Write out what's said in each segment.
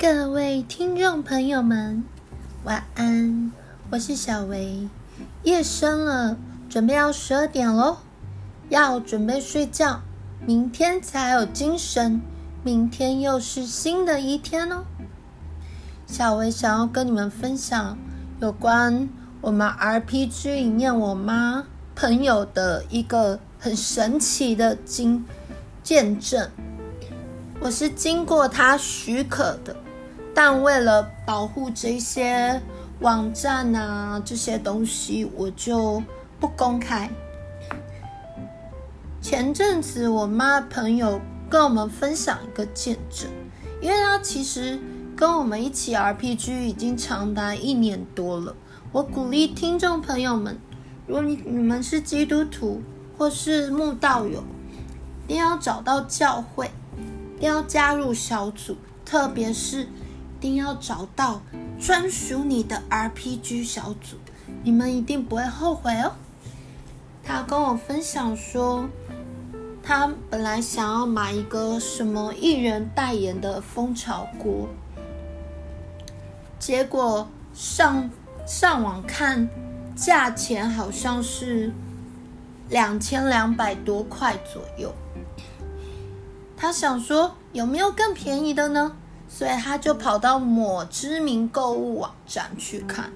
各位听众朋友们，晚安！我是小维。夜深了，准备要十二点喽，要准备睡觉，明天才有精神。明天又是新的一天哦。小薇想要跟你们分享有关我们 RPG 里面我妈朋友的一个很神奇的经见证。我是经过他许可的，但为了保护这些网站啊这些东西，我就不公开。前阵子我妈朋友跟我们分享一个见证，因为他其实跟我们一起 RPG 已经长达一年多了。我鼓励听众朋友们，如果你你们是基督徒或是慕道友，一定要找到教会。一定要加入小组，特别是一定要找到专属你的 RPG 小组，你们一定不会后悔哦。他跟我分享说，他本来想要买一个什么艺人代言的蜂巢锅，结果上上网看，价钱好像是两千两百多块左右。他想说有没有更便宜的呢？所以他就跑到某知名购物网站去看，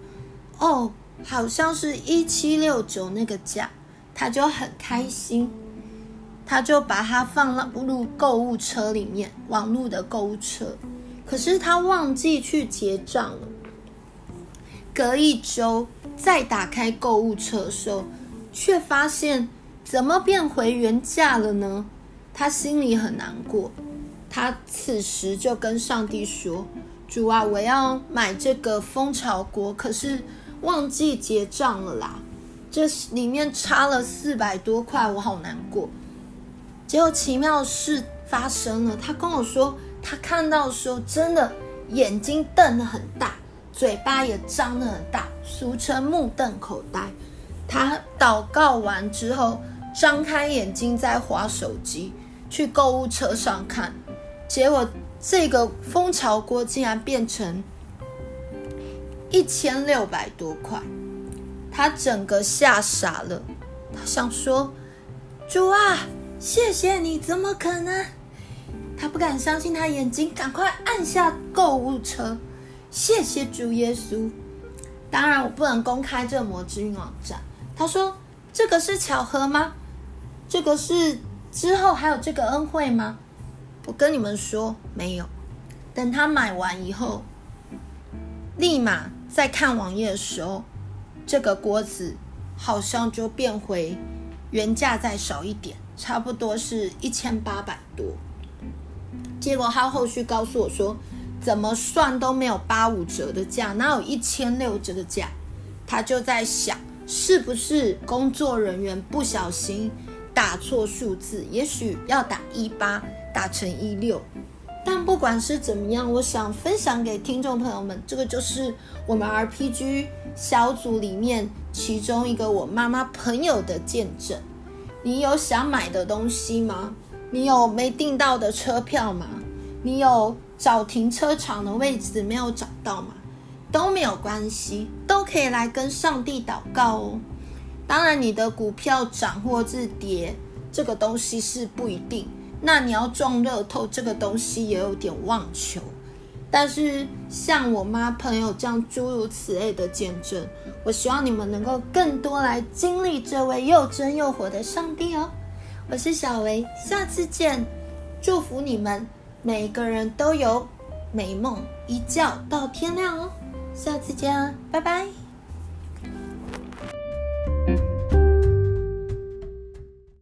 哦，好像是一七六九那个价，他就很开心，他就把它放入购物车里面，网络的购物车。可是他忘记去结账了。隔一周再打开购物车的时候，却发现怎么变回原价了呢？他心里很难过，他此时就跟上帝说：“主啊，我要买这个蜂巢锅，可是忘记结账了啦，这里面差了四百多块，我好难过。”结果奇妙事发生了，他跟我说，他看到的时候真的眼睛瞪得很大，嘴巴也张得很大，俗称目瞪口呆。他祷告完之后，张开眼睛在划手机。去购物车上看，结果这个蜂巢锅竟然变成一千六百多块，他整个吓傻了。他想说：“主啊，谢谢你，怎么可能？”他不敢相信他眼睛，赶快按下购物车。谢谢主耶稣。当然，我不能公开这某知名网站。他说：“这个是巧合吗？这个是？”之后还有这个恩惠吗？我跟你们说没有。等他买完以后，立马在看网页的时候，这个锅子好像就变回原价再少一点，差不多是一千八百多。结果他后续告诉我说，怎么算都没有八五折的价，哪有一千六折的价？他就在想，是不是工作人员不小心？打错数字，也许要打一八，打成一六。但不管是怎么样，我想分享给听众朋友们，这个就是我们 RPG 小组里面其中一个我妈妈朋友的见证。你有想买的东西吗？你有没订到的车票吗？你有找停车场的位置没有找到吗？都没有关系，都可以来跟上帝祷告哦。当然，你的股票涨或是跌，这个东西是不一定。那你要中乐透，这个东西也有点妄求。但是像我妈朋友这样诸如此类的见证，我希望你们能够更多来经历这位又真又活的上帝哦。我是小薇，下次见。祝福你们每个人都有美梦，一觉到天亮哦。下次见啊，拜拜。